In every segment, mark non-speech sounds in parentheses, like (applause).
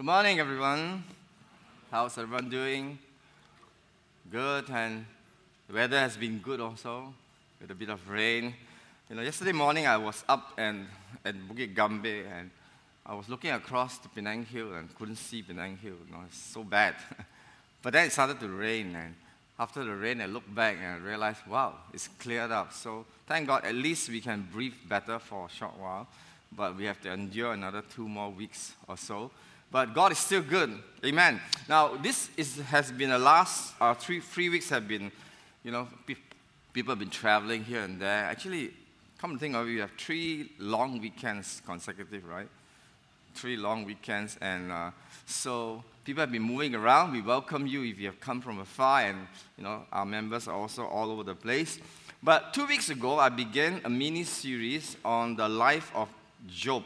Good morning, everyone. How's everyone doing? Good, and the weather has been good also, with a bit of rain. You know, yesterday morning I was up and at Bukit Gambier, and I was looking across to Penang Hill and couldn't see Penang Hill. You know, it's so bad. (laughs) but then it started to rain, and after the rain, I looked back and I realized, wow, it's cleared up. So thank God, at least we can breathe better for a short while. But we have to endure another two more weeks or so. But God is still good. Amen. Now, this is, has been the last uh, three, three weeks have been, you know, pe- people have been traveling here and there. Actually, come to think of it, you have three long weekends consecutive, right? Three long weekends. And uh, so people have been moving around. We welcome you if you have come from afar, and you know our members are also all over the place. But two weeks ago, I began a mini series on the life of Job,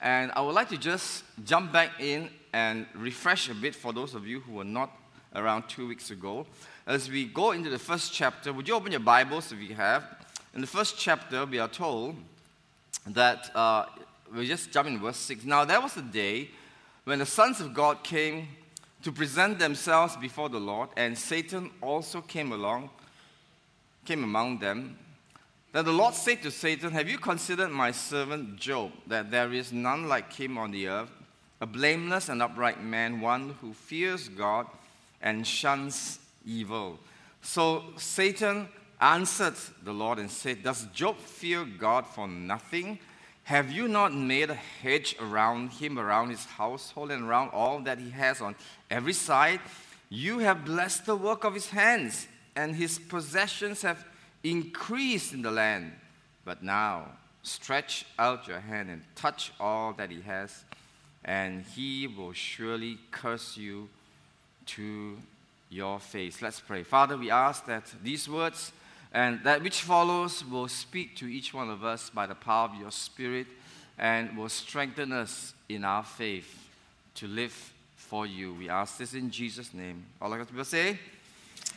and I would like to just jump back in and refresh a bit for those of you who were not around two weeks ago. As we go into the first chapter, would you open your Bibles if you have? In the first chapter, we are told that uh, we just jump in verse 6. Now, there was a day when the sons of God came to present themselves before the Lord, and Satan also came along, came among them. Then the Lord said to Satan, Have you considered my servant Job, that there is none like him on the earth, a blameless and upright man, one who fears God and shuns evil? So Satan answered the Lord and said, Does Job fear God for nothing? Have you not made a hedge around him, around his household, and around all that he has on every side? You have blessed the work of his hands, and his possessions have increased in the land. But now, stretch out your hand and touch all that he has, and he will surely curse you to your face. Let's pray. Father, we ask that these words and that which follows will speak to each one of us by the power of your Spirit and will strengthen us in our faith to live for you. We ask this in Jesus' name. All of people say,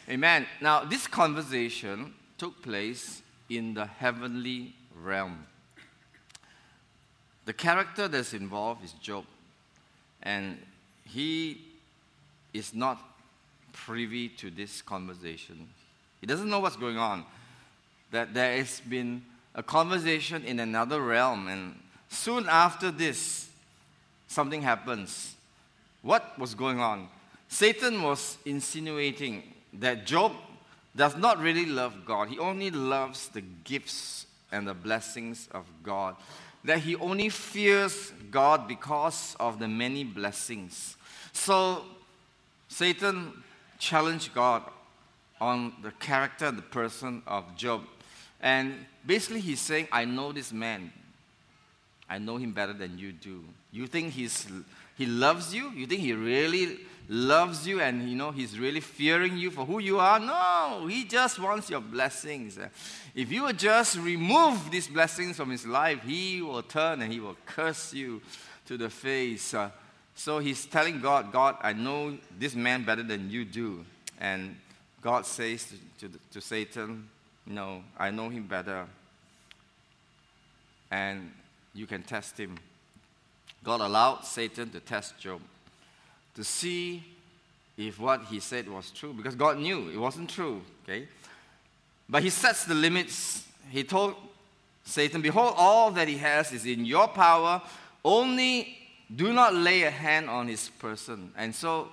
Amen. Now, this conversation took place in the heavenly realm. The character that's involved is Job, and he is not privy to this conversation. He doesn't know what's going on. That there has been a conversation in another realm, and soon after this, something happens. What was going on? Satan was insinuating that Job does not really love God. He only loves the gifts and the blessings of God. That he only fears God because of the many blessings. So Satan challenged God on the character, the person of Job. And basically, he's saying, I know this man. I know him better than you do. You think he's, he loves you? You think he really loves you and you know he's really fearing you for who you are? No, he just wants your blessings. If you would just remove these blessings from his life, he will turn and he will curse you to the face. Uh, so he's telling God, God, I know this man better than you do. And God says to, to, to Satan, No, I know him better. And you can test him. God allowed Satan to test Job to see if what he said was true because God knew it wasn't true, okay? But he sets the limits. He told Satan, Behold, all that he has is in your power, only do not lay a hand on his person. And so,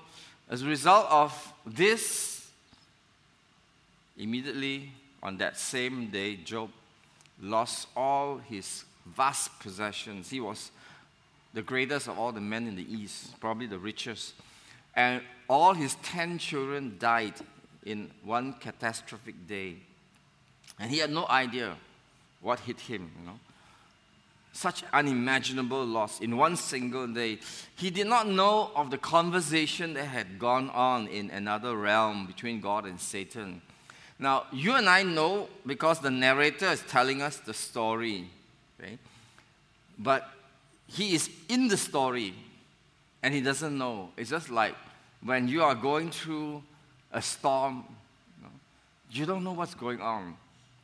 as a result of this, immediately on that same day, Job lost all his vast possessions. He was the greatest of all the men in the East, probably the richest. And all his 10 children died in one catastrophic day. And he had no idea what hit him, you know. Such unimaginable loss in one single day. He did not know of the conversation that had gone on in another realm between God and Satan. Now, you and I know because the narrator is telling us the story. Okay? But he is in the story and he doesn't know. It's just like when you are going through a storm, you, don't know what's going on.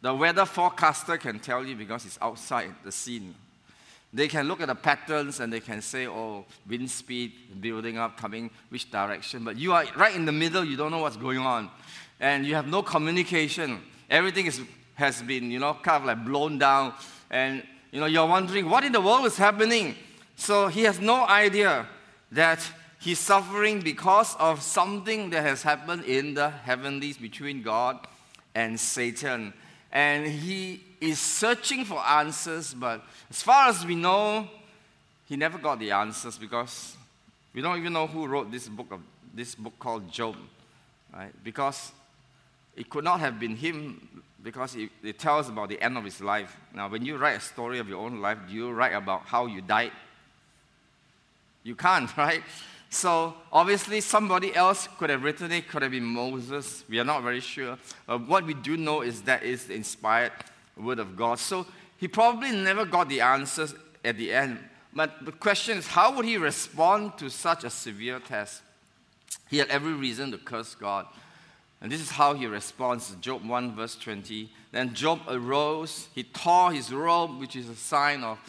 The weather forecaster can tell you because he's outside the scene. They can look at the patterns and they can say, oh, wind speed, building up, coming, which direction. But you are right in the middle, you don't know what's going on. And you have no communication. Everything is, has been, you know, kind of like blown down. And, you know, you're wondering, what in the world is happening? So he has no idea that he's suffering because of something that has happened in the heavenlies between God and Satan. And he is searching for answers, but as far as we know, he never got the answers because we don't even know who wrote this book of this book called Job, right? Because it could not have been him because it, it tells about the end of his life. Now, when you write a story of your own life, do you write about how you died? You can't, (laughs) right? So obviously somebody else could have written it, could have been Moses. We are not very sure. But what we do know is that it's the inspired word of God. So he probably never got the answers at the end. But the question is, how would he respond to such a severe test? He had every reason to curse God. And this is how he responds Job 1, verse 20. Then Job arose, he tore his robe, which is a sign of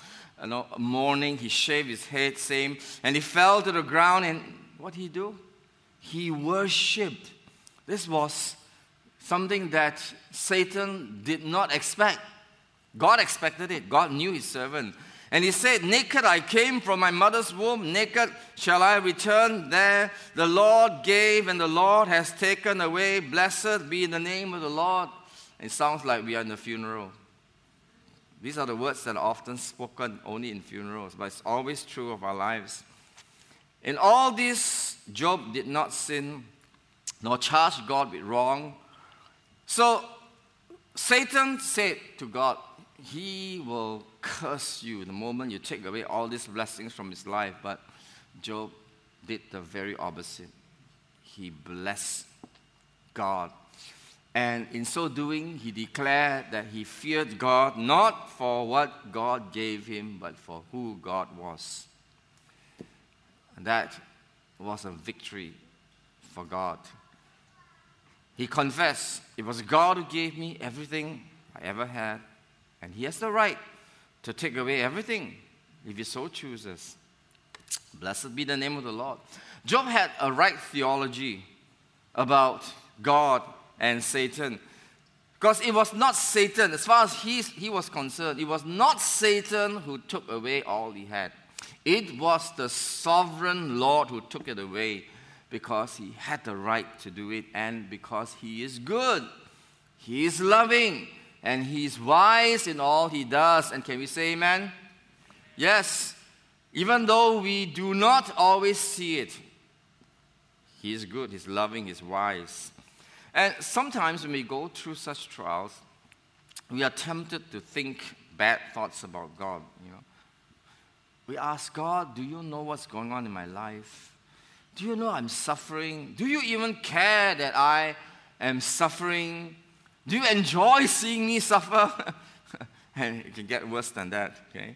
you know, mourning. He shaved his head, same. And he fell to the ground, and what did he do? He worshipped. This was something that Satan did not expect. God expected it. God knew his servant. And he said, Naked I came from my mother's womb, naked shall I return there. The Lord gave, and the Lord has taken away. Blessed be the name of the Lord. It sounds like we are in a funeral. These are the words that are often spoken only in funerals, but it's always true of our lives. In all this, Job did not sin nor charge God with wrong. So Satan said to God, He will curse you the moment you take away all these blessings from his life. But Job did the very opposite. He blessed God and in so doing, he declared that he feared God not for what God gave him, but for who God was. And that was a victory for God. He confessed, It was God who gave me everything I ever had, and He has the right to take away everything if He so chooses. Blessed be the name of the Lord. Job had a right theology about God and Satan. Because it was not Satan, as far as he, he was concerned, it was not Satan who took away all he had. It was the sovereign Lord who took it away because he had the right to do it and because he is good. He is loving and he's wise in all he does. And can we say amen? Yes. Even though we do not always see it, he is good, he's loving, he's wise. And sometimes when we go through such trials, we are tempted to think bad thoughts about God. You know, we ask God, "Do you know what's going on in my life? Do you know I'm suffering? Do you even care that I am suffering? Do you enjoy seeing me suffer?" (laughs) and it can get worse than that. Okay,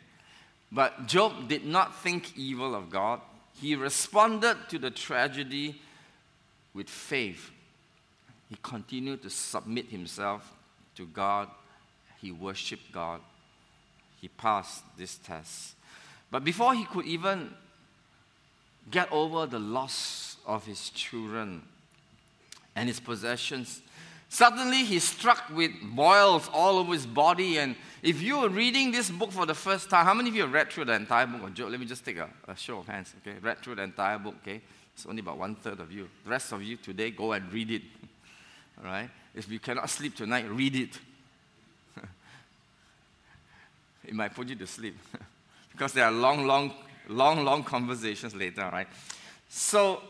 but Job did not think evil of God. He responded to the tragedy with faith he continued to submit himself to God. He worshiped God. He passed this test. But before he could even get over the loss of his children and his possessions, suddenly he's struck with boils all over his body. And if you are reading this book for the first time, how many of you have read through the entire book of Job? Let me just take a, a show of hands, okay? Read through the entire book, okay? It's only about one third of you. The rest of you today, go and read it. (laughs) All right? If you cannot sleep tonight, read it. (laughs) it might put you to sleep (laughs) because there are long, long, long, long conversations later, right? So,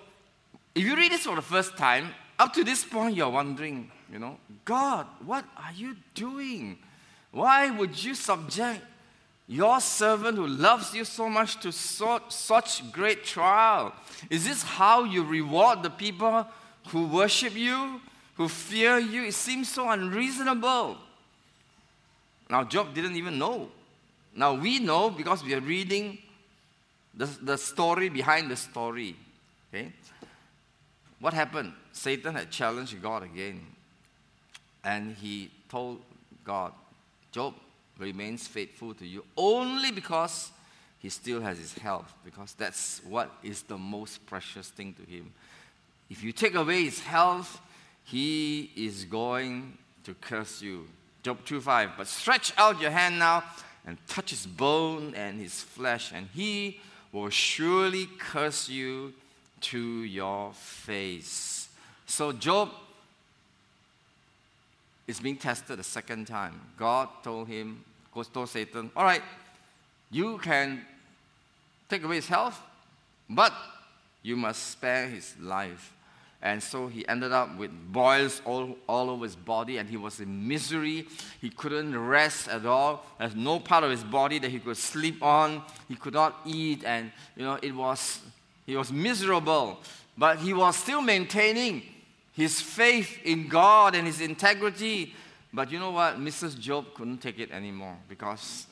if you read this for the first time, up to this point, you're wondering, you know, God, what are you doing? Why would you subject your servant who loves you so much to so, such great trial? Is this how you reward the people who worship you? who fear you, it seems so unreasonable. Now, Job didn't even know. Now, we know because we are reading the, the story behind the story. Okay? What happened? Satan had challenged God again. And he told God, Job remains faithful to you only because he still has his health because that's what is the most precious thing to him. If you take away his health, he is going to curse you. Job 2:5. But stretch out your hand now and touch his bone and his flesh, and he will surely curse you to your face. So Job is being tested a second time. God told him, God told Satan, all right, you can take away his health, but you must spare his life. And so he ended up with boils all, all over his body, and he was in misery. He couldn't rest at all. There's no part of his body that he could sleep on. He could not eat, and you know, it was he was miserable. But he was still maintaining his faith in God and his integrity. But you know what? Mrs. Job couldn't take it anymore because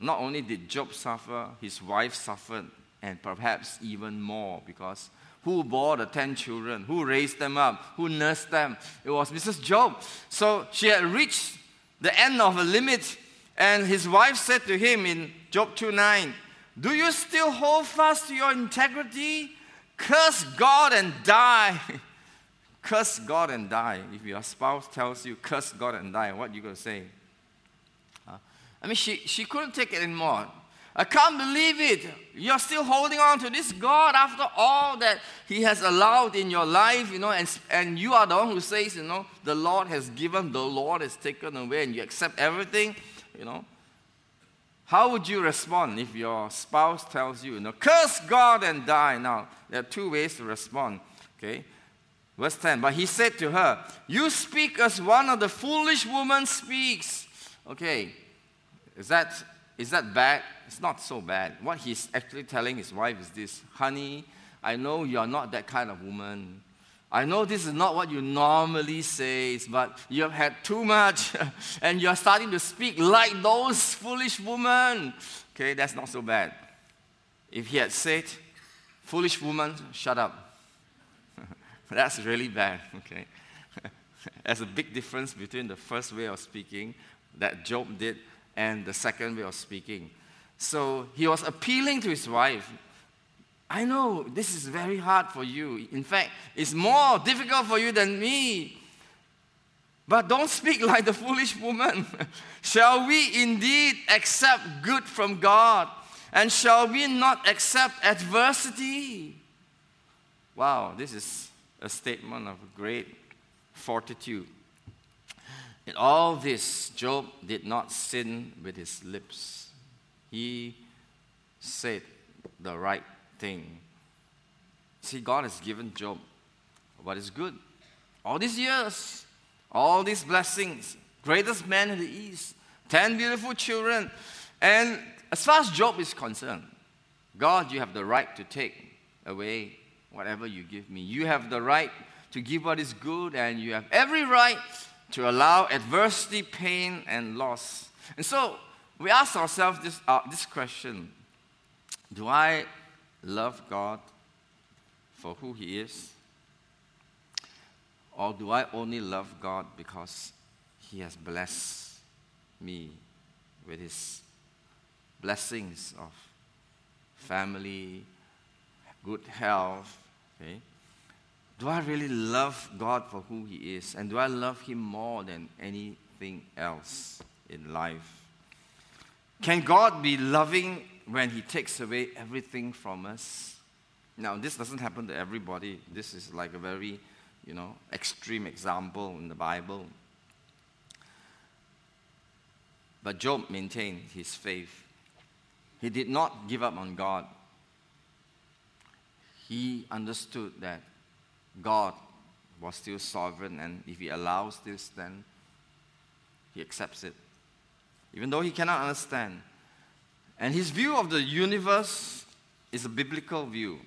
not only did Job suffer, his wife suffered, and perhaps even more because who bore the 10 children? Who raised them up? Who nursed them? It was Mrs. Job. So she had reached the end of her limit, and his wife said to him in Job 2 9, Do you still hold fast to your integrity? Curse God and die. (laughs) curse God and die. If your spouse tells you, curse God and die, what are you going to say? I mean, she, she couldn't take it anymore. I can't believe it. You're still holding on to this God after all that He has allowed in your life, you know, and, and you are the one who says, you know, the Lord has given, the Lord has taken away, and you accept everything, you know. How would you respond if your spouse tells you, you know, curse God and die? Now, there are two ways to respond, okay? Verse 10 But he said to her, You speak as one of the foolish women speaks. Okay, is that, is that bad? It's not so bad. What he's actually telling his wife is this Honey, I know you're not that kind of woman. I know this is not what you normally say, but you have had too much (laughs) and you're starting to speak like those foolish women. Okay, that's not so bad. If he had said, Foolish woman, shut up. (laughs) that's really bad, okay? (laughs) There's a big difference between the first way of speaking that Job did and the second way of speaking. So he was appealing to his wife. I know this is very hard for you. In fact, it's more difficult for you than me. But don't speak (laughs) like the foolish woman. shall we indeed accept good from God? And shall we not accept adversity? Wow, this is a statement of great fortitude. In all this, Job did not sin with his lips. He said the right thing. See, God has given Job what is good. All these years, all these blessings, greatest man in the East, 10 beautiful children. And as far as Job is concerned, God, you have the right to take away whatever you give me. You have the right to give what is good, and you have every right to allow adversity, pain, and loss. And so we ask ourselves this, uh, this question Do I love God for who He is? Or do I only love God because He has blessed me with His blessings of family, good health, okay? Do I really love God for who He is? And do I love Him more than anything else in life? Can God be loving when He takes away everything from us? Now, this doesn't happen to everybody. This is like a very, you know, extreme example in the Bible. But Job maintained his faith. He did not give up on God. He understood that God was still sovereign, and if He allows this, then He accepts it. Even though He cannot understand. And His view of the universe is a biblical view.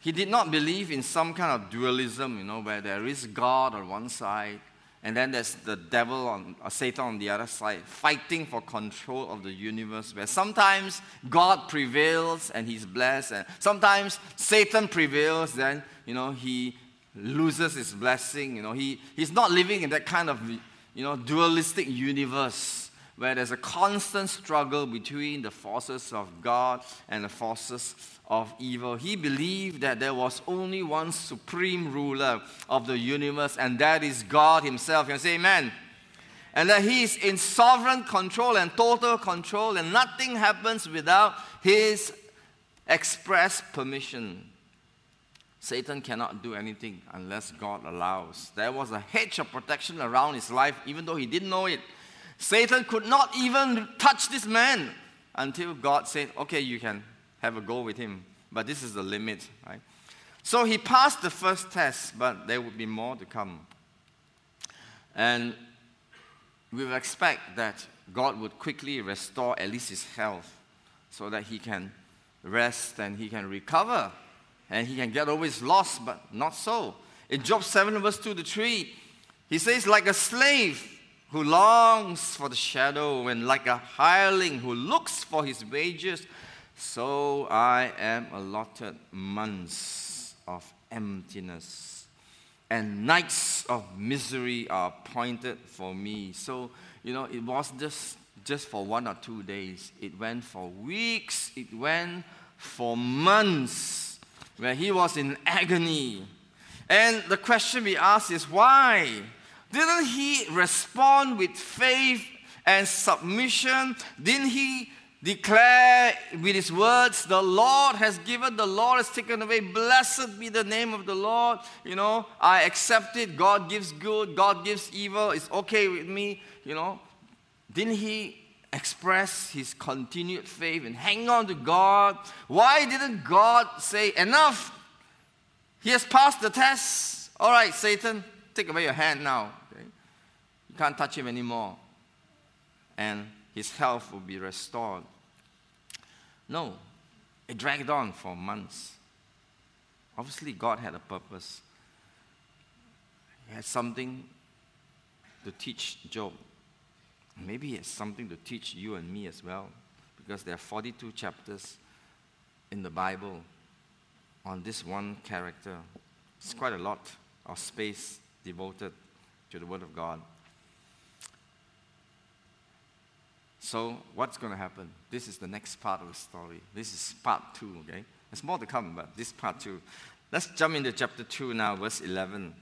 He did not believe in some kind of dualism, you know, where there is God on one side and then there's the devil on, or Satan on the other side, fighting for control of the universe, where sometimes God prevails and he's blessed, and sometimes Satan prevails, then, you know, he loses his blessing. You know, he, he's not living in that kind of, you know, dualistic universe where there's a constant struggle between the forces of God and the forces of evil. He believed that there was only one supreme ruler of the universe, and that is God Himself. You say amen. And that He is in sovereign control and total control, and nothing happens without His express permission. Satan cannot do anything unless God allows. There was a hedge of protection around his life, even though he didn't know it. Satan could not even touch this man until God said, Okay, you can have a go with him. But this is the limit, right? So he passed the first test, but there would be more to come. And we would expect that God would quickly restore at least his health so that he can rest and he can recover and he can get over his loss, but not so. In Job 7, verse 2 to 3, he says, Like a slave who longs for the shadow, and like a hireling who looks for his wages, so I am allotted months of emptiness, and nights of misery are appointed for me. So, you know, it was just, just for one or two days, it went for weeks, it went for months where he was in agony. And the question we ask is why? Didn't he respond with faith and submission? Didn't he declare with his words, The Lord has given, the Lord has taken away, blessed be the name of the Lord? You know, I accept it. God gives good, God gives evil. It's okay with me. You know, didn't he express his continued faith and hang on to God. Why didn't God say, Enough? He has passed the test. All right, Satan, take away your hand now. Okay? You can't touch him anymore. And his health will be restored. No, it dragged on for months. Obviously, God had a purpose. He had something to teach Job. Maybe it's something to teach you and me as well, because there are 42 chapters in the Bible on this one character. It's quite a lot of space devoted to the Word of God. So, what's going to happen? This is the next part of the story. This is part two, okay? There's more to come, but this part two. Let's jump into chapter 2 now, verse 11.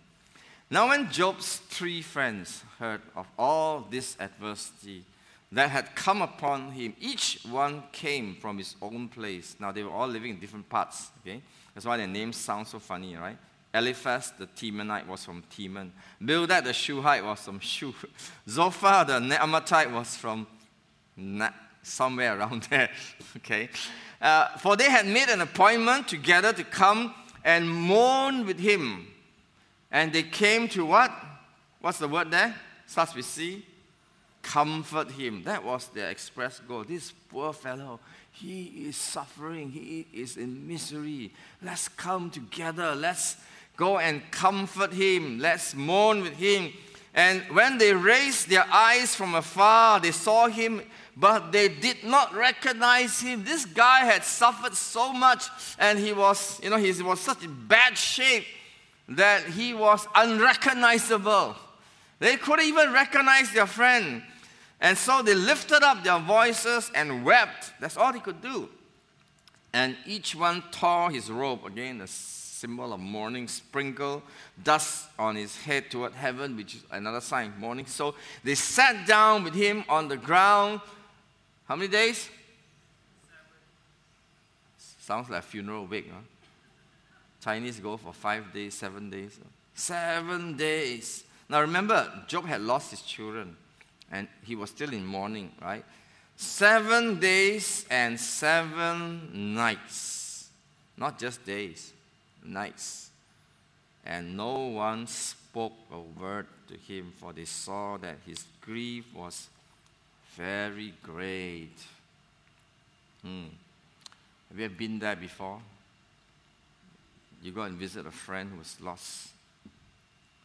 Now, when Job's three friends heard of all this adversity that had come upon him, each one came from his own place. Now, they were all living in different parts, okay? That's why their names sound so funny, right? Eliphaz the Temanite was from Teman. Bildad the Shuhite was from Shu. (laughs) Zophar the Naamathite was from Na- somewhere around (laughs) there, okay? Uh, for they had made an appointment together to come and mourn with him and they came to what? What's the word there? Starts with C. Comfort him. That was their express goal. This poor fellow, he is suffering. He is in misery. Let's come together. Let's go and comfort him. Let's mourn with him. And when they raised their eyes from afar, they saw him, but they did not recognize him. This guy had suffered so much, and he was, you know, he was such in bad shape that he was unrecognizable. They couldn't even recognize their friend. And so they lifted up their voices and wept. That's all they could do. And each one tore his robe, again, a symbol of mourning, sprinkle dust on his head toward heaven, which is another sign mourning. So they sat down with him on the ground. How many days? Sounds like funeral wake, huh? Chinese go for five days, seven days. Seven days. Now remember, Job had lost his children and he was still in mourning, right? Seven days and seven nights. Not just days, nights. And no one spoke a word to him, for they saw that his grief was very great. Hmm. Have you ever been there before? you go and visit a friend who has lost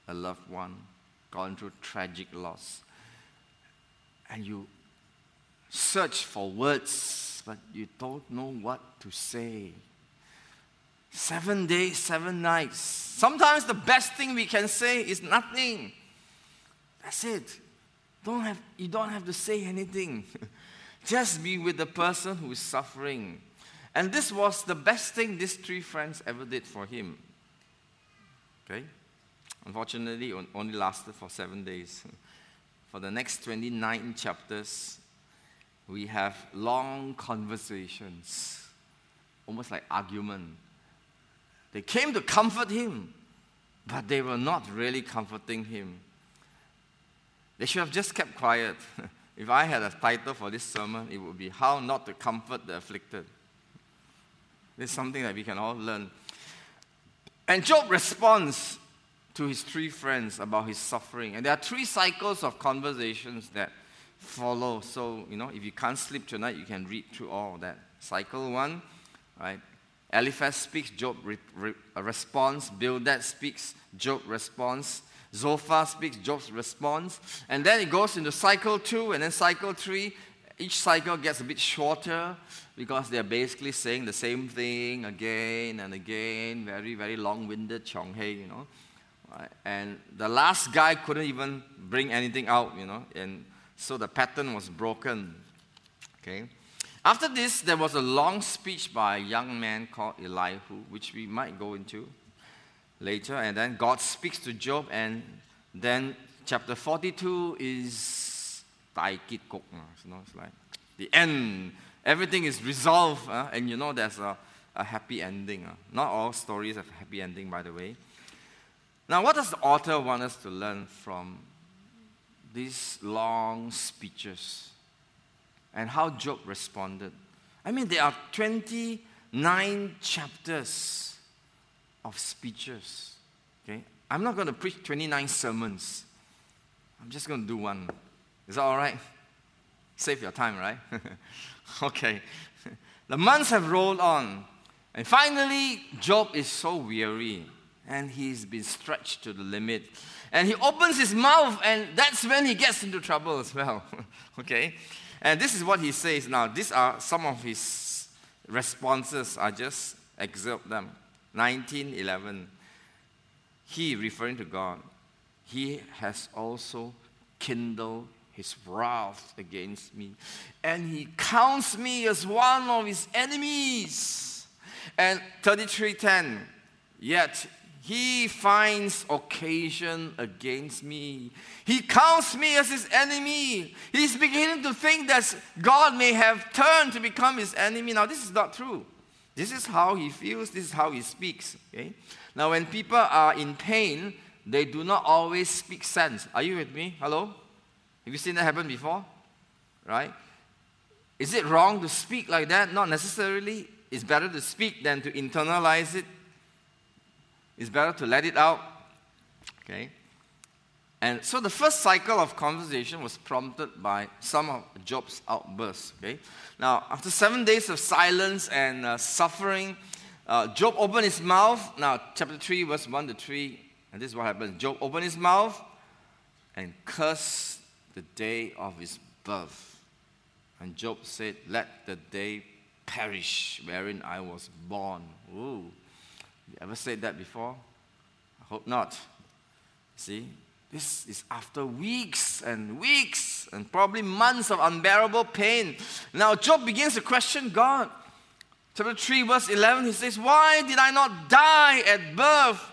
a loved one, gone through tragic loss, and you search for words, but you don't know what to say. Seven days, seven nights. Sometimes the best thing we can say is nothing. That's it. Don't have, you don't have to say anything. (laughs) Just be with the person who is suffering. And this was the best thing these three friends ever did for him. Okay? Unfortunately, it only lasted for seven days. (laughs) For the next 29 chapters, we have long conversations, almost like argument. They came to comfort him, but they were not really comforting him. They should have just kept quiet. (laughs) if I had a title for this sermon, it would be How Not to Comfort the Afflicted. Is something that we can all learn. And Job responds to his three friends about his suffering. And there are three cycles of conversations that follow. So, you know, if you can't sleep tonight, you can read through all that. Cycle one, right? Eliphaz speaks, Job re- re- responds. Bildad speaks, Job responds. Zophar speaks, Job responds. And then it goes into cycle two, and then cycle three. Each cycle gets a bit shorter because they're basically saying the same thing again and again. Very, very long winded Chong Hei, you know. And the last guy couldn't even bring anything out, you know. And so the pattern was broken. Okay. After this, there was a long speech by a young man called Elihu, which we might go into later. And then God speaks to Job, and then chapter 42 is Tai Kit Kok. You know, it's like the end. Everything is resolved, uh, and you know there's a, a happy ending. Uh. Not all stories have a happy ending, by the way. Now, what does the author want us to learn from these long speeches and how Job responded? I mean, there are 29 chapters of speeches. Okay? I'm not going to preach 29 sermons. I'm just going to do one. Is that all right? Save your time, right? (laughs) okay. The months have rolled on. And finally, Job is so weary and he's been stretched to the limit. And he opens his mouth, and that's when he gets into trouble as well. (laughs) okay? And this is what he says now. These are some of his responses. I just excerpt them. 1911. He, referring to God, he has also kindled his wrath against me, and he counts me as one of his enemies. And 33:10. Yet he finds occasion against me. He counts me as his enemy. He's beginning to think that God may have turned to become his enemy. Now, this is not true. This is how he feels, this is how he speaks. Okay? Now, when people are in pain, they do not always speak sense. Are you with me? Hello? Have you seen that happen before? Right? Is it wrong to speak like that? Not necessarily. It's better to speak than to internalize it it's better to let it out. Okay? And so the first cycle of conversation was prompted by some of Job's outbursts. Okay? Now, after seven days of silence and uh, suffering, uh, Job opened his mouth. Now, chapter 3, verse 1 to 3, and this is what happened. Job opened his mouth and cursed the day of his birth. And Job said, Let the day perish wherein I was born. Ooh. Ever said that before? I hope not. See, this is after weeks and weeks and probably months of unbearable pain. Now, Job begins to question God. Chapter 3, verse 11, he says, Why did I not die at birth?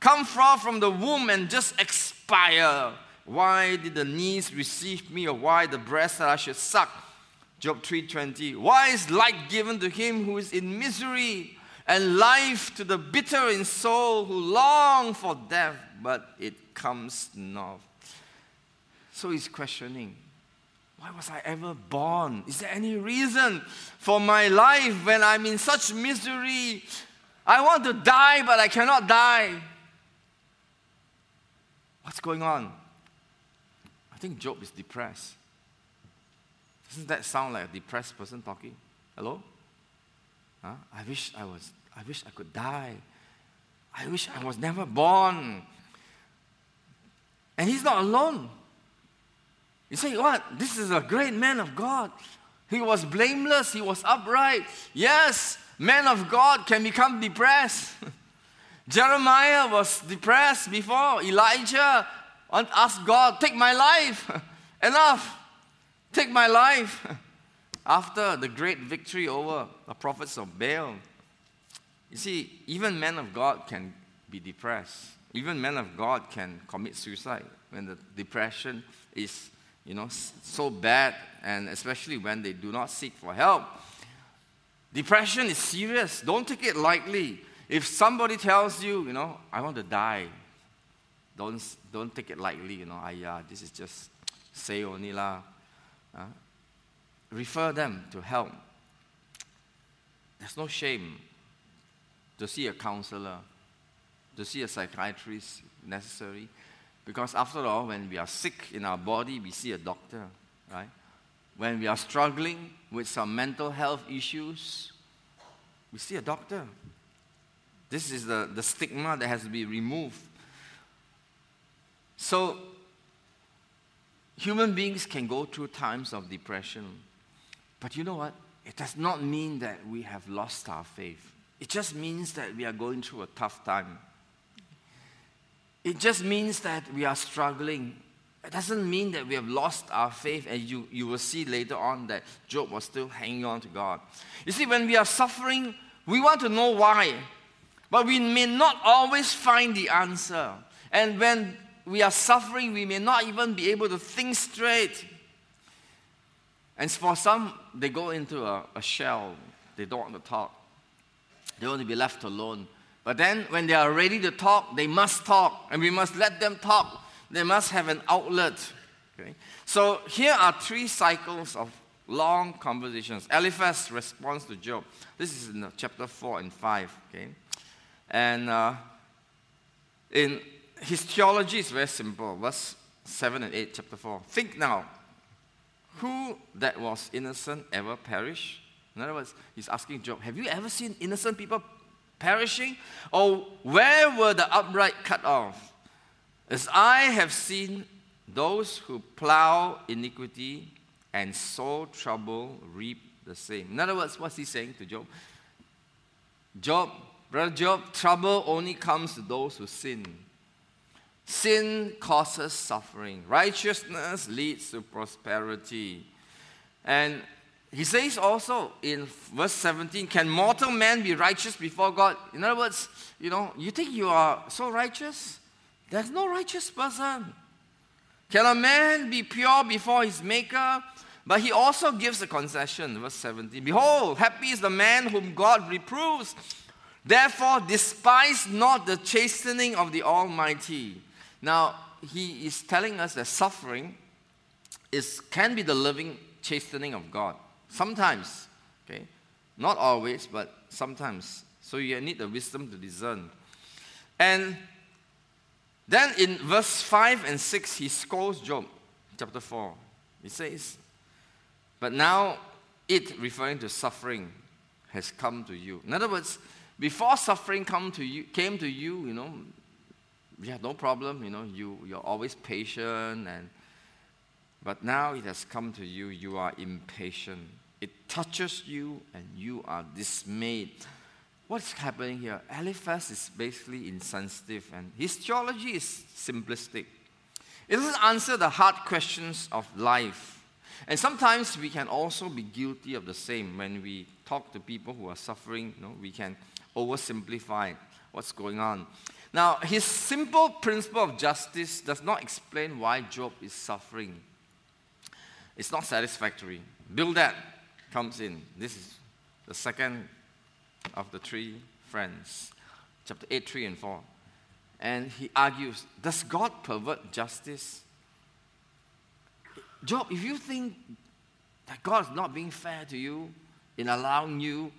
Come forth from the womb and just expire. Why did the knees receive me, or why the breast that I should suck? Job 3:20. Why is light given to him who is in misery? And life to the bitter in soul who long for death, but it comes not. So he's questioning why was I ever born? Is there any reason for my life when I'm in such misery? I want to die, but I cannot die. What's going on? I think Job is depressed. Doesn't that sound like a depressed person talking? Hello? Huh? I wish I was, I wish I could die. I wish I was never born. And he's not alone. You say, what? This is a great man of God. He was blameless, he was upright. Yes, men of God can become depressed. (laughs) Jeremiah was depressed before. Elijah asked God, take my life. (laughs) Enough! Take my life! (laughs) After the great victory over the prophets of Baal. You see, even men of God can be depressed. Even men of God can commit suicide when the depression is, you know, so bad, and especially when they do not seek for help. Depression is serious. Don't take it lightly. If somebody tells you, you know, I want to die, don't, don't take it lightly, you know, uh, this is just say only lah. Uh, refer them to help. There's no shame to see a counselor, to see a psychiatrist necessary. Because after all, when we are sick in our body, we see a doctor, right? When we are struggling with some mental health issues, we see a doctor. This is the, the stigma that has to be removed. So, human beings can go through times of depression. But you know what? It does not mean that we have lost our faith. It just means that we are going through a tough time. It just means that we are struggling. It doesn't mean that we have lost our faith, and you, you will see later on that Job was still hanging on to God. You see, when we are suffering, we want to know why, but we may not always find the answer. And when we are suffering, we may not even be able to think straight. And for some, they go into a, a shell. They don't want to talk. They want to be left alone. But then, when they are ready to talk, they must talk, and we must let them talk. They must have an outlet. Okay? So, here are three cycles of long conversations. Eliphaz responds to Job. This is in chapter 4 and 5. Okay? And uh, in his theology is very simple. Verse 7 and 8, chapter 4. Think now, who that was innocent ever perish? In other words, he's asking Job, Have you ever seen innocent people perishing? Or where were the upright cut off? As I have seen those who plow iniquity and sow trouble reap the same. In other words, what's he saying to Job? Job, brother Job, trouble only comes to those who sin. Sin causes suffering. Righteousness leads to prosperity. And he says also in verse 17, Can mortal man be righteous before God? In other words, you know, you think you are so righteous? There's no righteous person. Can a man be pure before his maker? But he also gives a concession, verse 17. Behold, happy is the man whom God reproves. Therefore, despise not the chastening of the Almighty. Now, he is telling us that suffering is, can be the living chastening of God. Sometimes, okay? Not always, but sometimes. So you need the wisdom to discern. And then in verse 5 and 6, he scolds Job, chapter 4. He says, But now it, referring to suffering, has come to you. In other words, before suffering come to you, came to you, you know, you have no problem, you know, you, you're always patient and but now it has come to you, you are impatient. It touches you and you are dismayed. What's happening here? Eliphaz is basically insensitive and his theology is simplistic. It doesn't answer the hard questions of life. And sometimes we can also be guilty of the same. When we talk to people who are suffering, you know, we can oversimplify what's going on. Now, his simple principle of justice does not explain why Job is suffering. It's not satisfactory. Bildad comes in. This is the second of the three friends, chapter 8, 3, and 4. And he argues Does God pervert justice? Job, if you think that God is not being fair to you in allowing you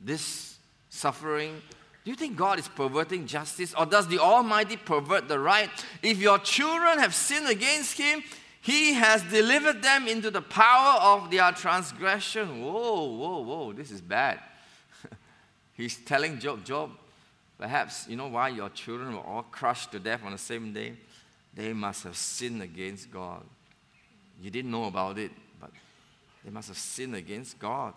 this suffering, do you think God is perverting justice or does the Almighty pervert the right? If your children have sinned against Him, He has delivered them into the power of their transgression. Whoa, whoa, whoa, this is bad. (laughs) He's telling Job, Job, perhaps you know why your children were all crushed to death on the same day? They must have sinned against God. You didn't know about it, but they must have sinned against God.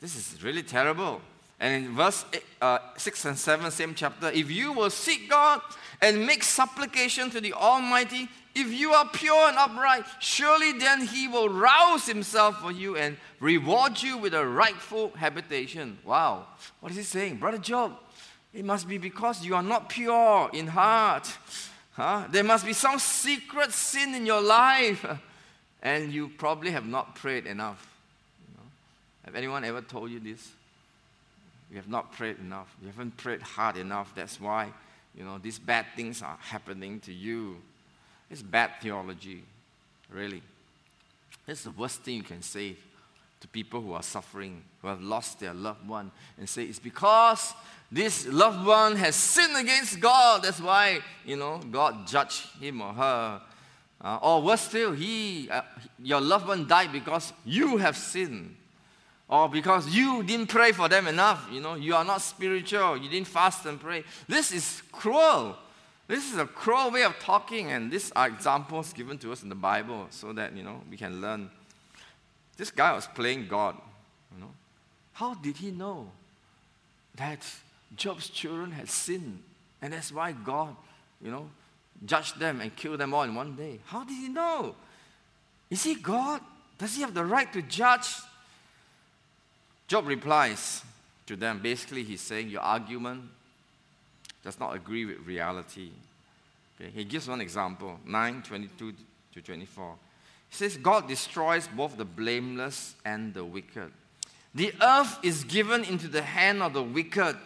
This is really terrible. And in verse uh, 6 and 7, same chapter, if you will seek God and make supplication to the Almighty, If you are pure and upright, surely then he will rouse himself for you and reward you with a rightful habitation. Wow. What is he saying? Brother Job, it must be because you are not pure in heart. Huh? There must be some secret sin in your life. (laughs) And you probably have not prayed enough. You know? Have anyone ever told you this? You have not prayed enough. You haven't prayed hard enough. That's why, you know, these bad things are happening to you. It's bad theology, really. It's the worst thing you can say to people who are suffering, who have lost their loved one, and say, It's because this loved one has sinned against God. That's why, you know, God judged him or her. Uh, or worse still, he, uh, your loved one died because you have sinned. Or because you didn't pray for them enough. You know, you are not spiritual. You didn't fast and pray. This is cruel. This is a cruel way of talking, and these are examples given to us in the Bible so that, you know, we can learn. This guy was playing God, you know. How did he know that Job's children had sinned? And that's why God, you know, judged them and killed them all in one day. How did he know? Is he God? Does he have the right to judge? Job replies to them. Basically, he's saying, Your argument does not agree with reality. Okay, he gives one example 9 22 to 24. He says, God destroys both the blameless and the wicked. The earth is given into the hand of the wicked.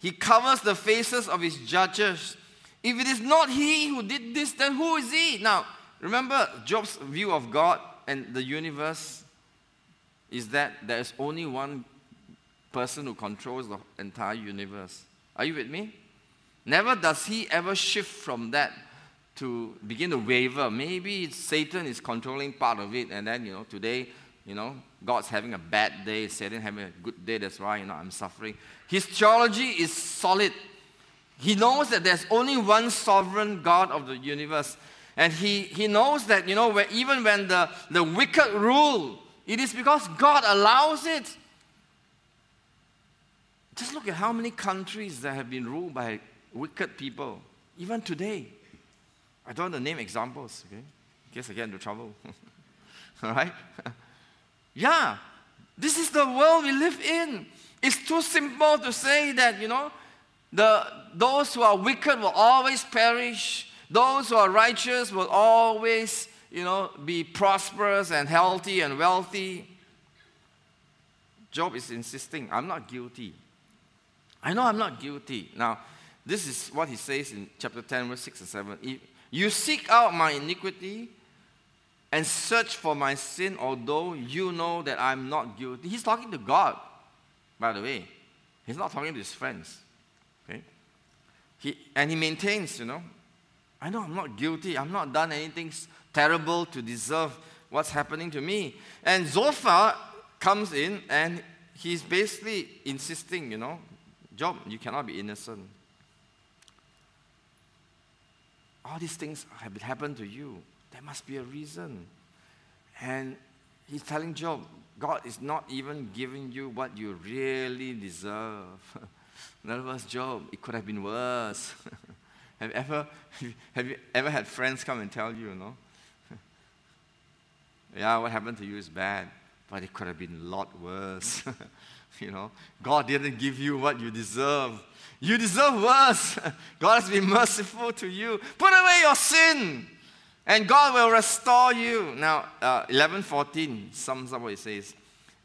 He covers the faces of his judges. If it is not he who did this, then who is he? Now, remember Job's view of God and the universe is that there is only one person who controls the entire universe. Are you with me? Never does he ever shift from that to begin to waver. Maybe Satan is controlling part of it, and then, you know, today, you know, God's having a bad day, Satan having a good day, that's why, you know, I'm suffering. His theology is solid. He knows that there's only one sovereign God of the universe. And he, he knows that, you know, where, even when the, the wicked rule, it is because God allows it. Just look at how many countries that have been ruled by wicked people, even today. I don't want to name examples, okay? In case I get into trouble. (laughs) All right? (laughs) yeah, this is the world we live in. It's too simple to say that, you know, the, those who are wicked will always perish. Those who are righteous will always, you know, be prosperous and healthy and wealthy. Job is insisting, I'm not guilty. I know I'm not guilty. Now, this is what he says in chapter 10, verse 6 and 7. If you seek out my iniquity and search for my sin, although you know that I'm not guilty. He's talking to God, by the way. He's not talking to his friends. Okay? He, and he maintains, you know, I know I'm not guilty. I've not done anything terrible to deserve what's happening to me. And Zophar comes in and he's basically insisting, you know, Job, you cannot be innocent. All these things have happened to you. There must be a reason. And he's telling Job, God is not even giving you what you really deserve. (laughs) In other words, Job, it could have been worse. (laughs) have, you ever, (laughs) have you ever had friends come and tell you, you know? yeah, what happened to you is bad, but it could have been a lot worse. (laughs) You know, God didn't give you what you deserve. You deserve worse. (laughs) God has been merciful to you. Put away your sin, and God will restore you. Now, uh, 11:14 sums up what it says.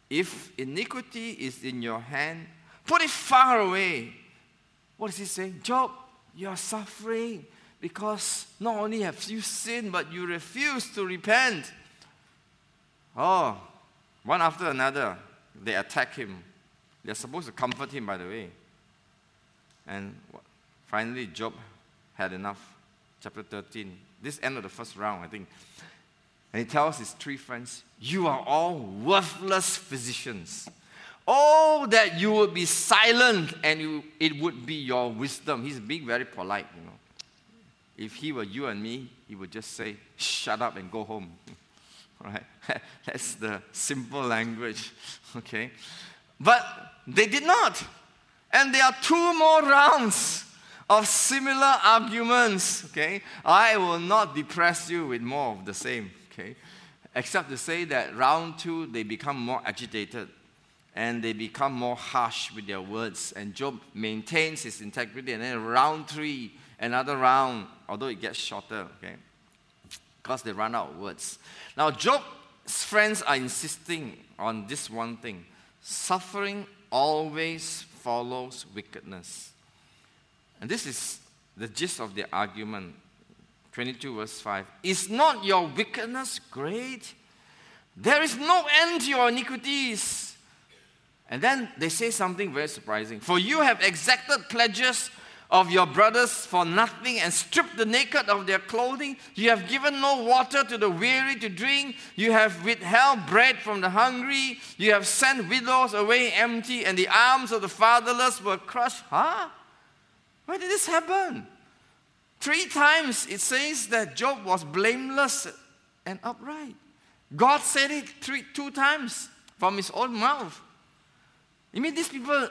If iniquity is in your hand, put it far away. What is he saying? Job, you are suffering because not only have you sinned, but you refuse to repent. Oh, one after another, they attack him. They're supposed to comfort him, by the way. And finally, Job had enough. Chapter 13. This end of the first round, I think. And he tells his three friends, You are all worthless physicians. Oh, that you would be silent and you, it would be your wisdom. He's being very polite, you know. If he were you and me, he would just say, Shut up and go home. (laughs) Right? (laughs) That's the simple language. (laughs) Okay? But they did not. And there are two more rounds of similar arguments, okay, I will not depress you with more of the same, okay, except to say that round two, they become more agitated and they become more harsh with their words. And Job maintains his integrity. And then round three, another round, although it gets shorter, okay, because they run out of words. Now, Job's friends are insisting on this one thing suffering always follows wickedness. And this is the gist of the argument. 22 verse 5. Is not your wickedness great? There is no end to your iniquities. And then they say something very surprising. For you have exacted pledges of your brothers for nothing and stripped the naked of their clothing. You have given no water to the weary to drink. You have withheld bread from the hungry. You have sent widows away empty, and the arms of the fatherless were crushed. Huh? Why did this happen? Three times it says that Job was blameless and upright. God said it three, two times from his own mouth. You mean these people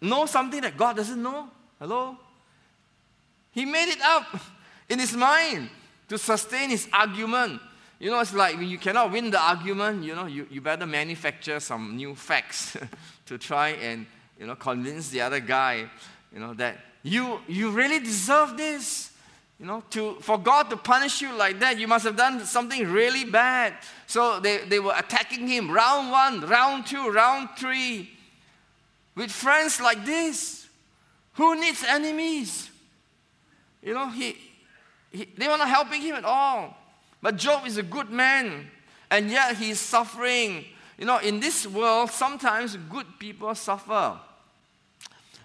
know something that God doesn't know? Hello? He made it up (laughs) in his mind to sustain his argument. You know, it's like when you cannot win the argument, you know, you, you better manufacture some new facts (laughs) to try and, you know, convince the other guy, you know, that you, you really deserve this. You know, to, for God to punish you like that, you must have done something really bad. So they, they were attacking him round one, round two, round three. With friends like this, who needs enemies? You know, he, he, they were not helping him at all. But Job is a good man, and yet he is suffering. You know, in this world, sometimes good people suffer.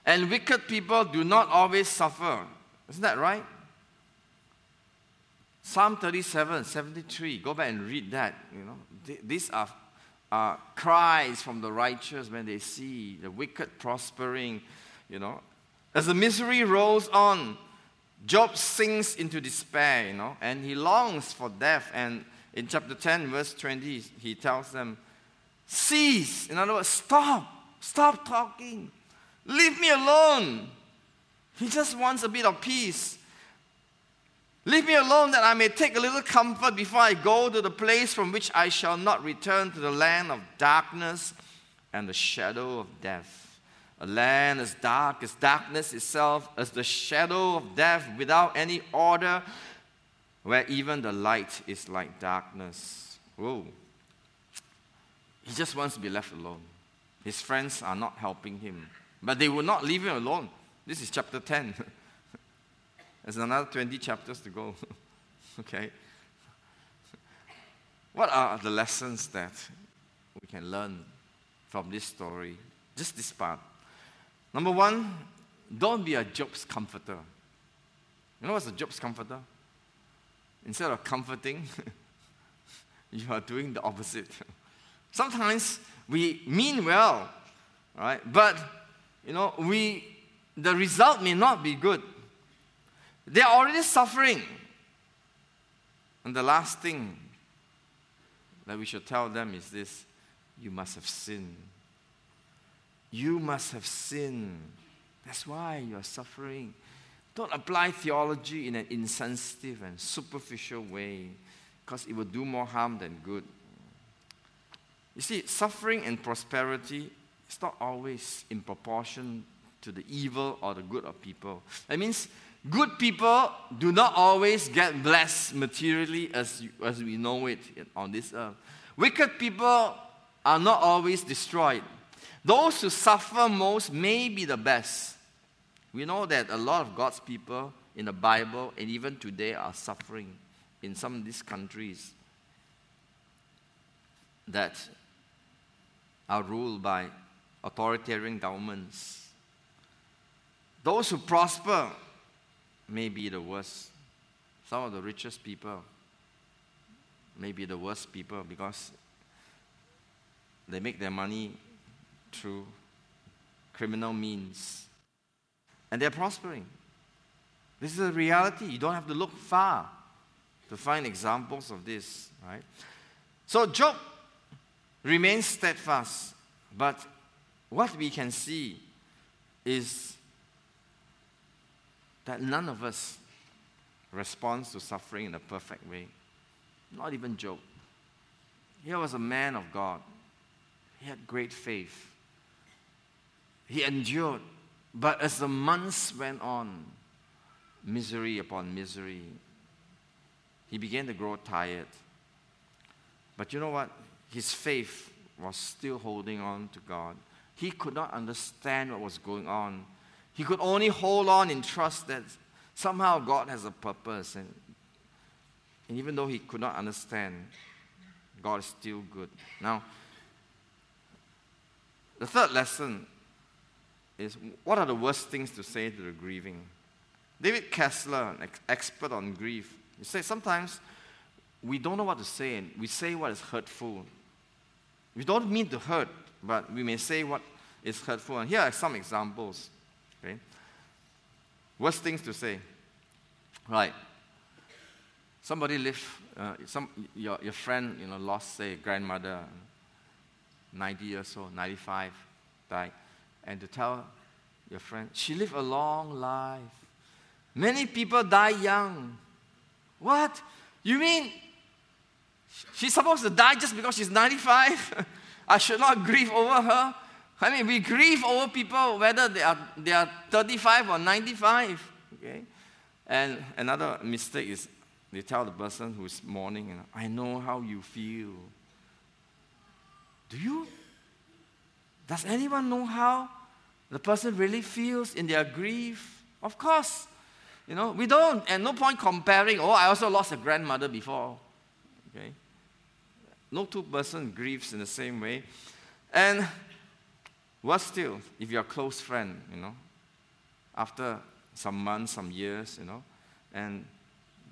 And wicked people do not always suffer. Isn't that right? Psalm 37, 73. Go back and read that. You know, these are uh, cries from the righteous when they see the wicked prospering. You know, as the misery rolls on, Job sinks into despair. You know, and he longs for death. And in chapter 10, verse 20, he tells them, "Cease." In other words, stop. Stop talking. Leave me alone. He just wants a bit of peace. Leave me alone that I may take a little comfort before I go to the place from which I shall not return to the land of darkness and the shadow of death. A land as dark as darkness itself, as the shadow of death without any order, where even the light is like darkness. Whoa. He just wants to be left alone. His friends are not helping him. But they will not leave him alone. This is chapter 10. (laughs) There's another 20 chapters to go. (laughs) okay? What are the lessons that we can learn from this story? Just this part. Number one, don't be a Job's comforter. You know what's a Job's comforter? Instead of comforting, (laughs) you are doing the opposite. (laughs) Sometimes we mean well, right? But you know, we, the result may not be good. They are already suffering. And the last thing that we should tell them is this you must have sinned. You must have sinned. That's why you're suffering. Don't apply theology in an insensitive and superficial way because it will do more harm than good. You see, suffering and prosperity is not always in proportion to the evil or the good of people. That means good people do not always get blessed materially as, as we know it on this earth. Wicked people are not always destroyed. Those who suffer most may be the best. We know that a lot of God's people in the Bible and even today are suffering in some of these countries that are ruled by authoritarian governments. Those who prosper may be the worst. Some of the richest people may be the worst people because they make their money through criminal means. And they're prospering. This is a reality. You don't have to look far to find examples of this, right? So Job remains steadfast, but what we can see is that none of us responds to suffering in a perfect way. Not even Job. Here was a man of God. He had great faith. He endured. But as the months went on, misery upon misery, he began to grow tired. But you know what? His faith was still holding on to God. He could not understand what was going on. He could only hold on in trust that somehow God has a purpose. And, and even though he could not understand, God is still good. Now, the third lesson is what are the worst things to say to the grieving? David Kessler, an expert on grief, he says sometimes we don't know what to say and we say what is hurtful. We don't mean to hurt, but we may say what is hurtful. And here are some examples. Okay? Worst things to say. Right. Somebody live, uh, some, your, your friend, you know, lost, say, grandmother, 90 years old, 95, died. And to tell your friend, she lived a long life. Many people die young. What? You mean she's supposed to die just because she's 95? (laughs) I should not grieve over her? I mean, we grieve over people whether they are, they are 35 or 95. Okay? And another mistake is they tell the person who's mourning, I know how you feel. Do you? Does anyone know how the person really feels in their grief? Of course. You know, we don't. And no point comparing, oh, I also lost a grandmother before. Okay? No two person grieves in the same way. And worse still, if you're a close friend, you know, after some months, some years, you know, and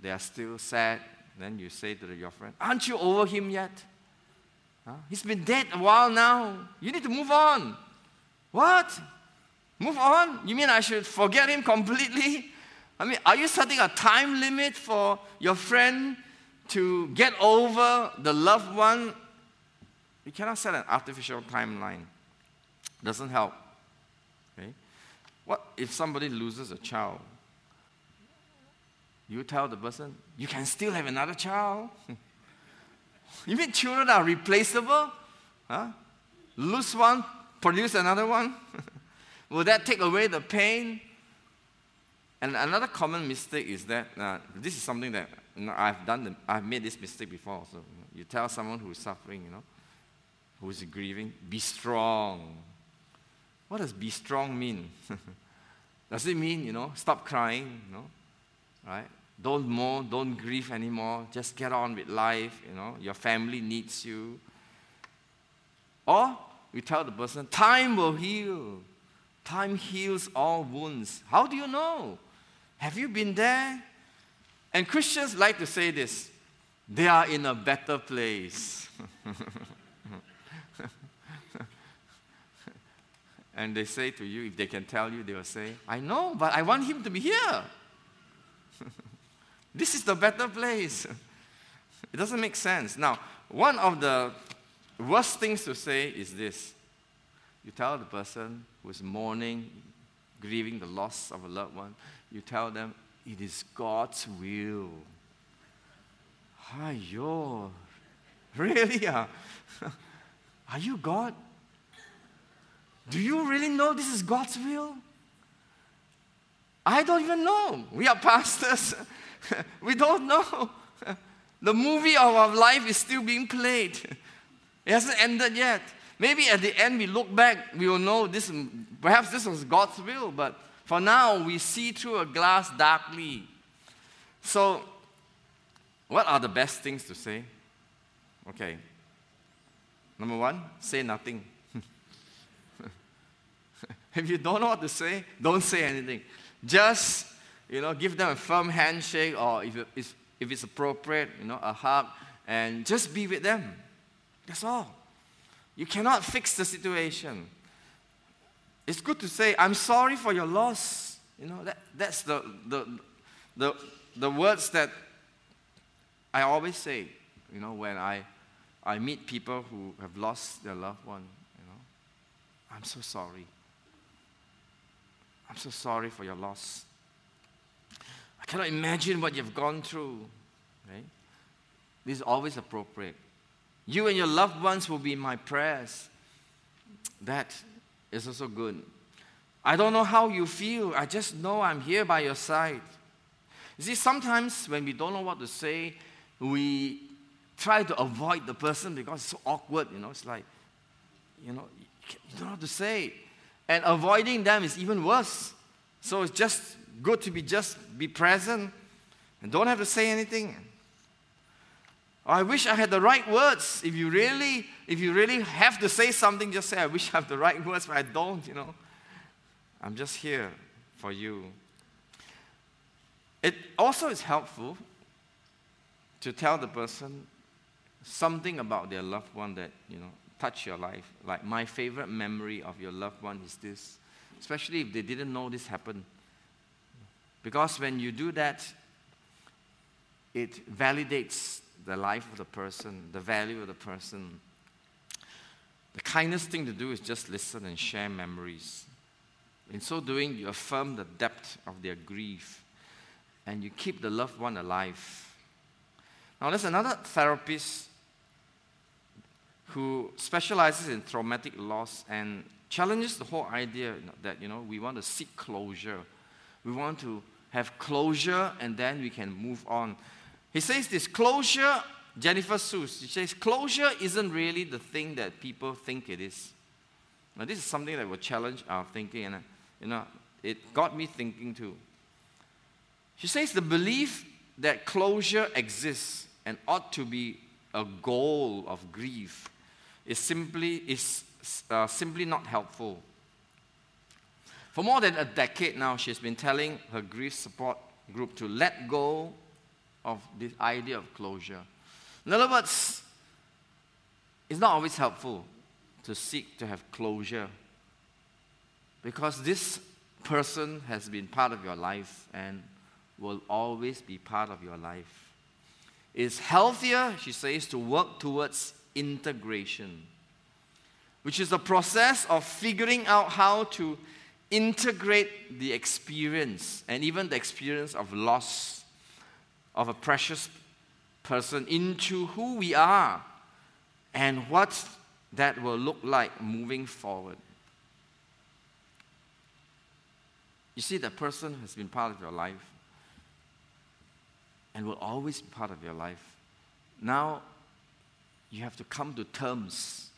they are still sad, then you say to your friend, Aren't you over him yet? Huh? He's been dead a while now. You need to move on. What? Move on? You mean I should forget him completely? I mean, are you setting a time limit for your friend to get over the loved one? You cannot set an artificial timeline. Doesn't help. Okay? What if somebody loses a child? You tell the person, you can still have another child. (laughs) You mean children are replaceable? Huh? Lose one, produce another one? (laughs) Will that take away the pain? And another common mistake is that uh, this is something that you know, I've done. The, I've made this mistake before. So you tell someone who is suffering, you know, who is grieving, be strong. What does be strong mean? (laughs) does it mean you know stop crying? You know, right? Don't mourn, don't grieve anymore. Just get on with life, you know. Your family needs you. Or we tell the person, time will heal. Time heals all wounds. How do you know? Have you been there? And Christians like to say this they are in a better place. (laughs) and they say to you, if they can tell you, they will say, I know, but I want him to be here. Is the better place. It doesn't make sense. Now, one of the worst things to say is this you tell the person who is mourning, grieving the loss of a loved one, you tell them, it is God's will. Ayo, (laughs) really? Uh? (laughs) Are you God? Do you really know this is God's will? I don't even know. We are pastors. (laughs) (laughs) we don't know. (laughs) The movie of our life is still being played. (laughs) It hasn't ended yet. Maybe at the end we look back, we will know this perhaps this was God's will, but for now we see through a glass darkly. So what are the best things to say? Okay. Number one, say nothing. if you don't know what to say, don't say anything. Just you know, give them a firm handshake or if, it's, if it's appropriate, you know, a hug, and just be with them. That's all. You cannot fix the situation. It's good to say, I'm sorry for your loss. You know, that, that's the, the, the, the words that I always say, you know, when I, I meet people who have lost their loved one, you know. I'm so sorry. I'm so sorry for your loss. Cannot imagine what you've gone through. Right? This is always appropriate. You and your loved ones will be in my prayers. That is also good. I don't know how you feel. I just know I'm here by your side. You see, sometimes when we don't know what to say, we try to avoid the person because it's so awkward. You know, it's like, you know, you don't know what to say. And avoiding them is even worse. So it's just good to be just be present and don't have to say anything. I wish I had the right words. If you really, if you really have to say something, just say, I wish I have the right words, but I don't, you know. I'm just here for you. It also is helpful to tell the person something about their loved one that, you know, touch your life. Like my favorite memory of your loved one is this, especially if they didn't know this happened. Because when you do that, it validates the life of the person, the value of the person. The kindest thing to do is just listen and share memories. In so doing, you affirm the depth of their grief and you keep the loved one alive. Now, there's another therapist who specializes in traumatic loss and challenges the whole idea that you know we want to seek closure. We want to have closure and then we can move on. He says this closure, Jennifer Seuss, she says closure isn't really the thing that people think it is. Now this is something that will challenge our thinking and you know it got me thinking too. She says the belief that closure exists and ought to be a goal of grief is simply, is, uh, simply not helpful. For more than a decade now, she's been telling her grief support group to let go of this idea of closure. In other words, it's not always helpful to seek to have closure because this person has been part of your life and will always be part of your life. It's healthier, she says, to work towards integration, which is a process of figuring out how to integrate the experience and even the experience of loss of a precious person into who we are and what that will look like moving forward. You see, that person has been part of your life and will always be part of your life. Now, you have to come to terms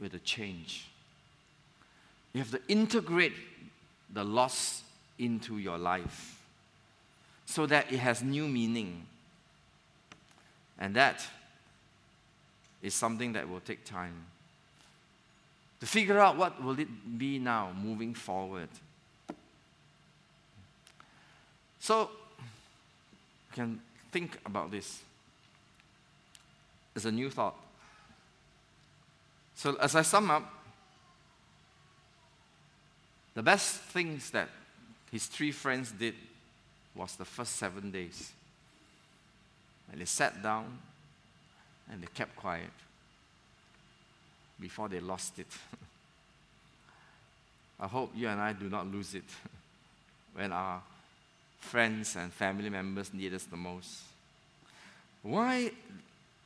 with the change. You have to integrate the loss into your life so that it has new meaning. And that is something that will take time. To figure out what will it be now moving forward. So, you can think about this. It's a new thought. So, as I sum up, the best things that his three friends did was the first seven days. And they sat down and they kept quiet before they lost it. (laughs) I hope you and I do not lose it (laughs) when our friends and family members need us the most. Why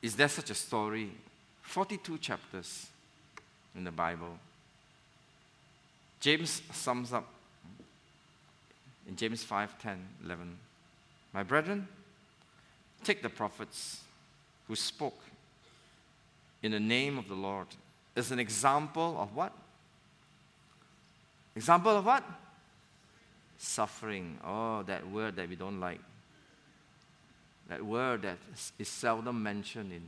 is there such a story? 42 chapters in the Bible. James sums up in James 5 10, 11. My brethren, take the prophets who spoke in the name of the Lord as an example of what? Example of what? Suffering. Oh, that word that we don't like. That word that is seldom mentioned in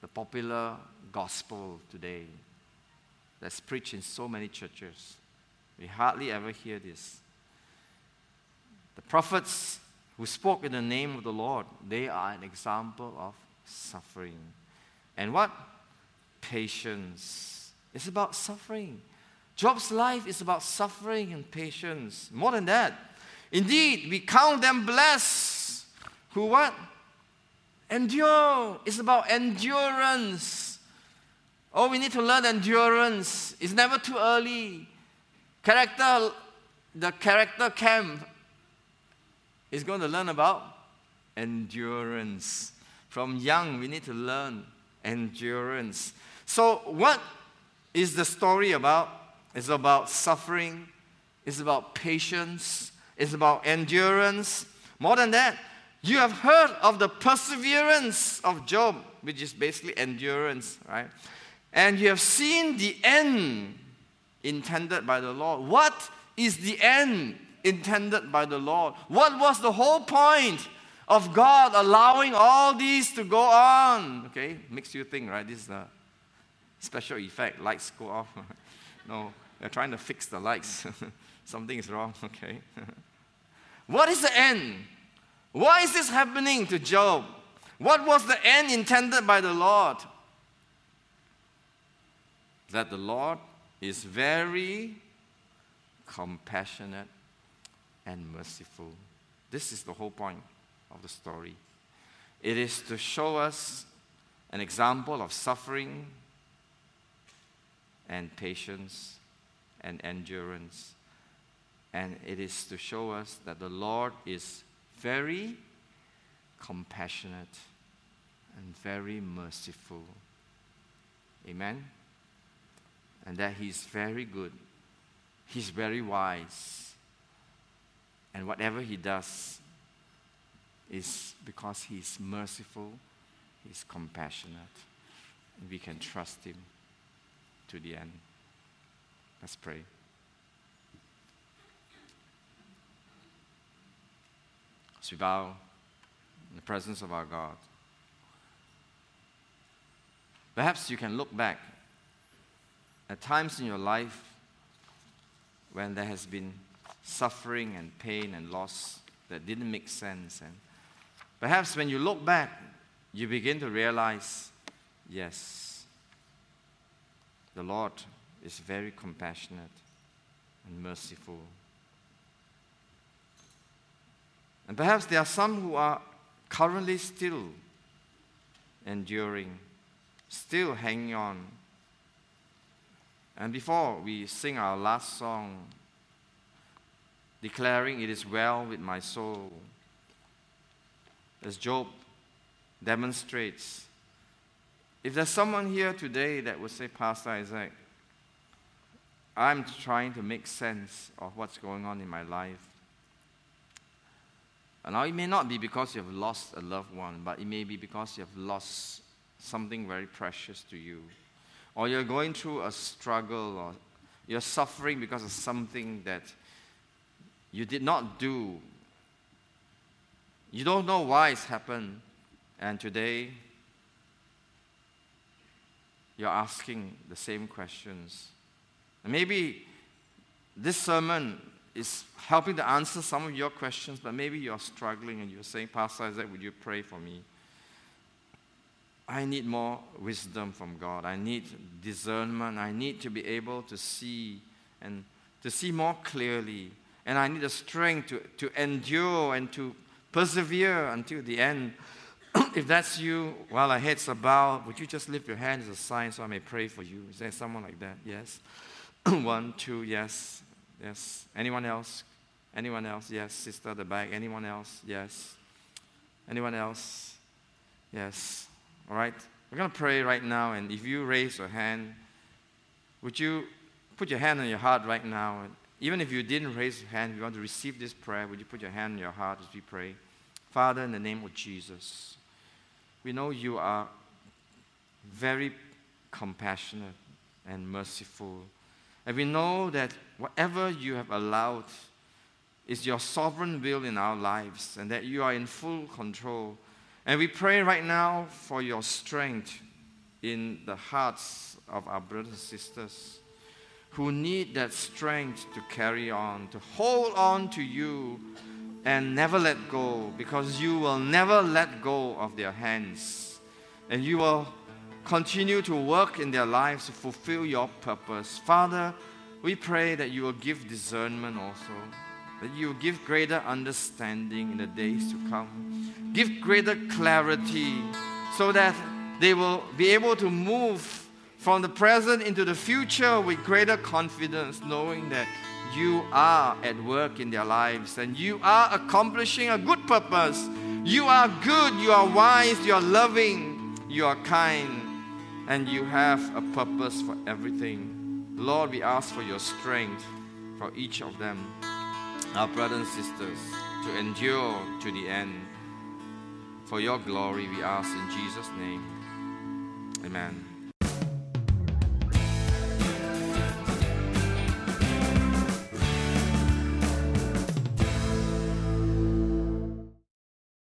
the popular gospel today that's preached in so many churches. We hardly ever hear this. The prophets who spoke in the name of the Lord, they are an example of suffering. And what? Patience. It's about suffering. Job's life is about suffering and patience. More than that. Indeed, we count them blessed who what? Endure. It's about endurance. Oh, we need to learn endurance. It's never too early. Character, the character camp is going to learn about endurance. From young, we need to learn endurance. So, what is the story about? It's about suffering, it's about patience, it's about endurance. More than that, you have heard of the perseverance of Job, which is basically endurance, right? And you have seen the end intended by the Lord. What is the end intended by the Lord? What was the whole point of God allowing all these to go on? Okay, makes you think, right? This is a special effect. Lights go off. (laughs) no, they're trying to fix the lights. (laughs) Something is wrong, (laughs) okay? what is the end? Why is this happening to Job? What was the end intended by the Lord? That the Lord is very compassionate and merciful. This is the whole point of the story. It is to show us an example of suffering and patience and endurance. And it is to show us that the Lord is very compassionate and very merciful. Amen? And that He's very good, He's very wise. And whatever He does is because He's merciful, He's compassionate, and we can trust Him to the end. Let's pray. As we bow in the presence of our God, perhaps you can look back at times in your life when there has been suffering and pain and loss that didn't make sense. And perhaps when you look back, you begin to realize yes, the Lord is very compassionate and merciful. And perhaps there are some who are currently still enduring, still hanging on. And before we sing our last song, declaring, It is well with my soul, as Job demonstrates, if there's someone here today that would say, Pastor Isaac, I'm trying to make sense of what's going on in my life. And now it may not be because you have lost a loved one, but it may be because you have lost something very precious to you. Or you're going through a struggle, or you're suffering because of something that you did not do. You don't know why it's happened. And today, you're asking the same questions. Maybe this sermon is helping to answer some of your questions, but maybe you're struggling and you're saying, Pastor Isaac, would you pray for me? I need more wisdom from God. I need discernment. I need to be able to see and to see more clearly. And I need the strength to, to endure and to persevere until the end. (coughs) if that's you, while our heads are bowed, would you just lift your hand as a sign so I may pray for you? Is there someone like that? Yes. (coughs) One, two, yes, yes. Anyone else? Anyone else? Yes. Sister at the back. Anyone else? Yes. Anyone else? Yes. All right. We're going to pray right now, and if you raise your hand, would you put your hand on your heart right now? And Even if you didn't raise your hand, if you want to receive this prayer, would you put your hand on your heart as we pray? Father, in the name of Jesus, we know you are very compassionate and merciful and we know that whatever you have allowed is your sovereign will in our lives and that you are in full control. And we pray right now for your strength in the hearts of our brothers and sisters who need that strength to carry on, to hold on to you and never let go because you will never let go of their hands. And you will continue to work in their lives to fulfill your purpose. Father, we pray that you will give discernment also, that you give greater understanding in the days to come, give greater clarity so that they will be able to move from the present into the future with greater confidence, knowing that you are at work in their lives and you are accomplishing a good purpose. You are good, you are wise, you are loving, you are kind, and you have a purpose for everything. Lord, we ask for your strength for each of them, our brothers and sisters, to endure to the end. For your glory, we ask in Jesus' name. Amen.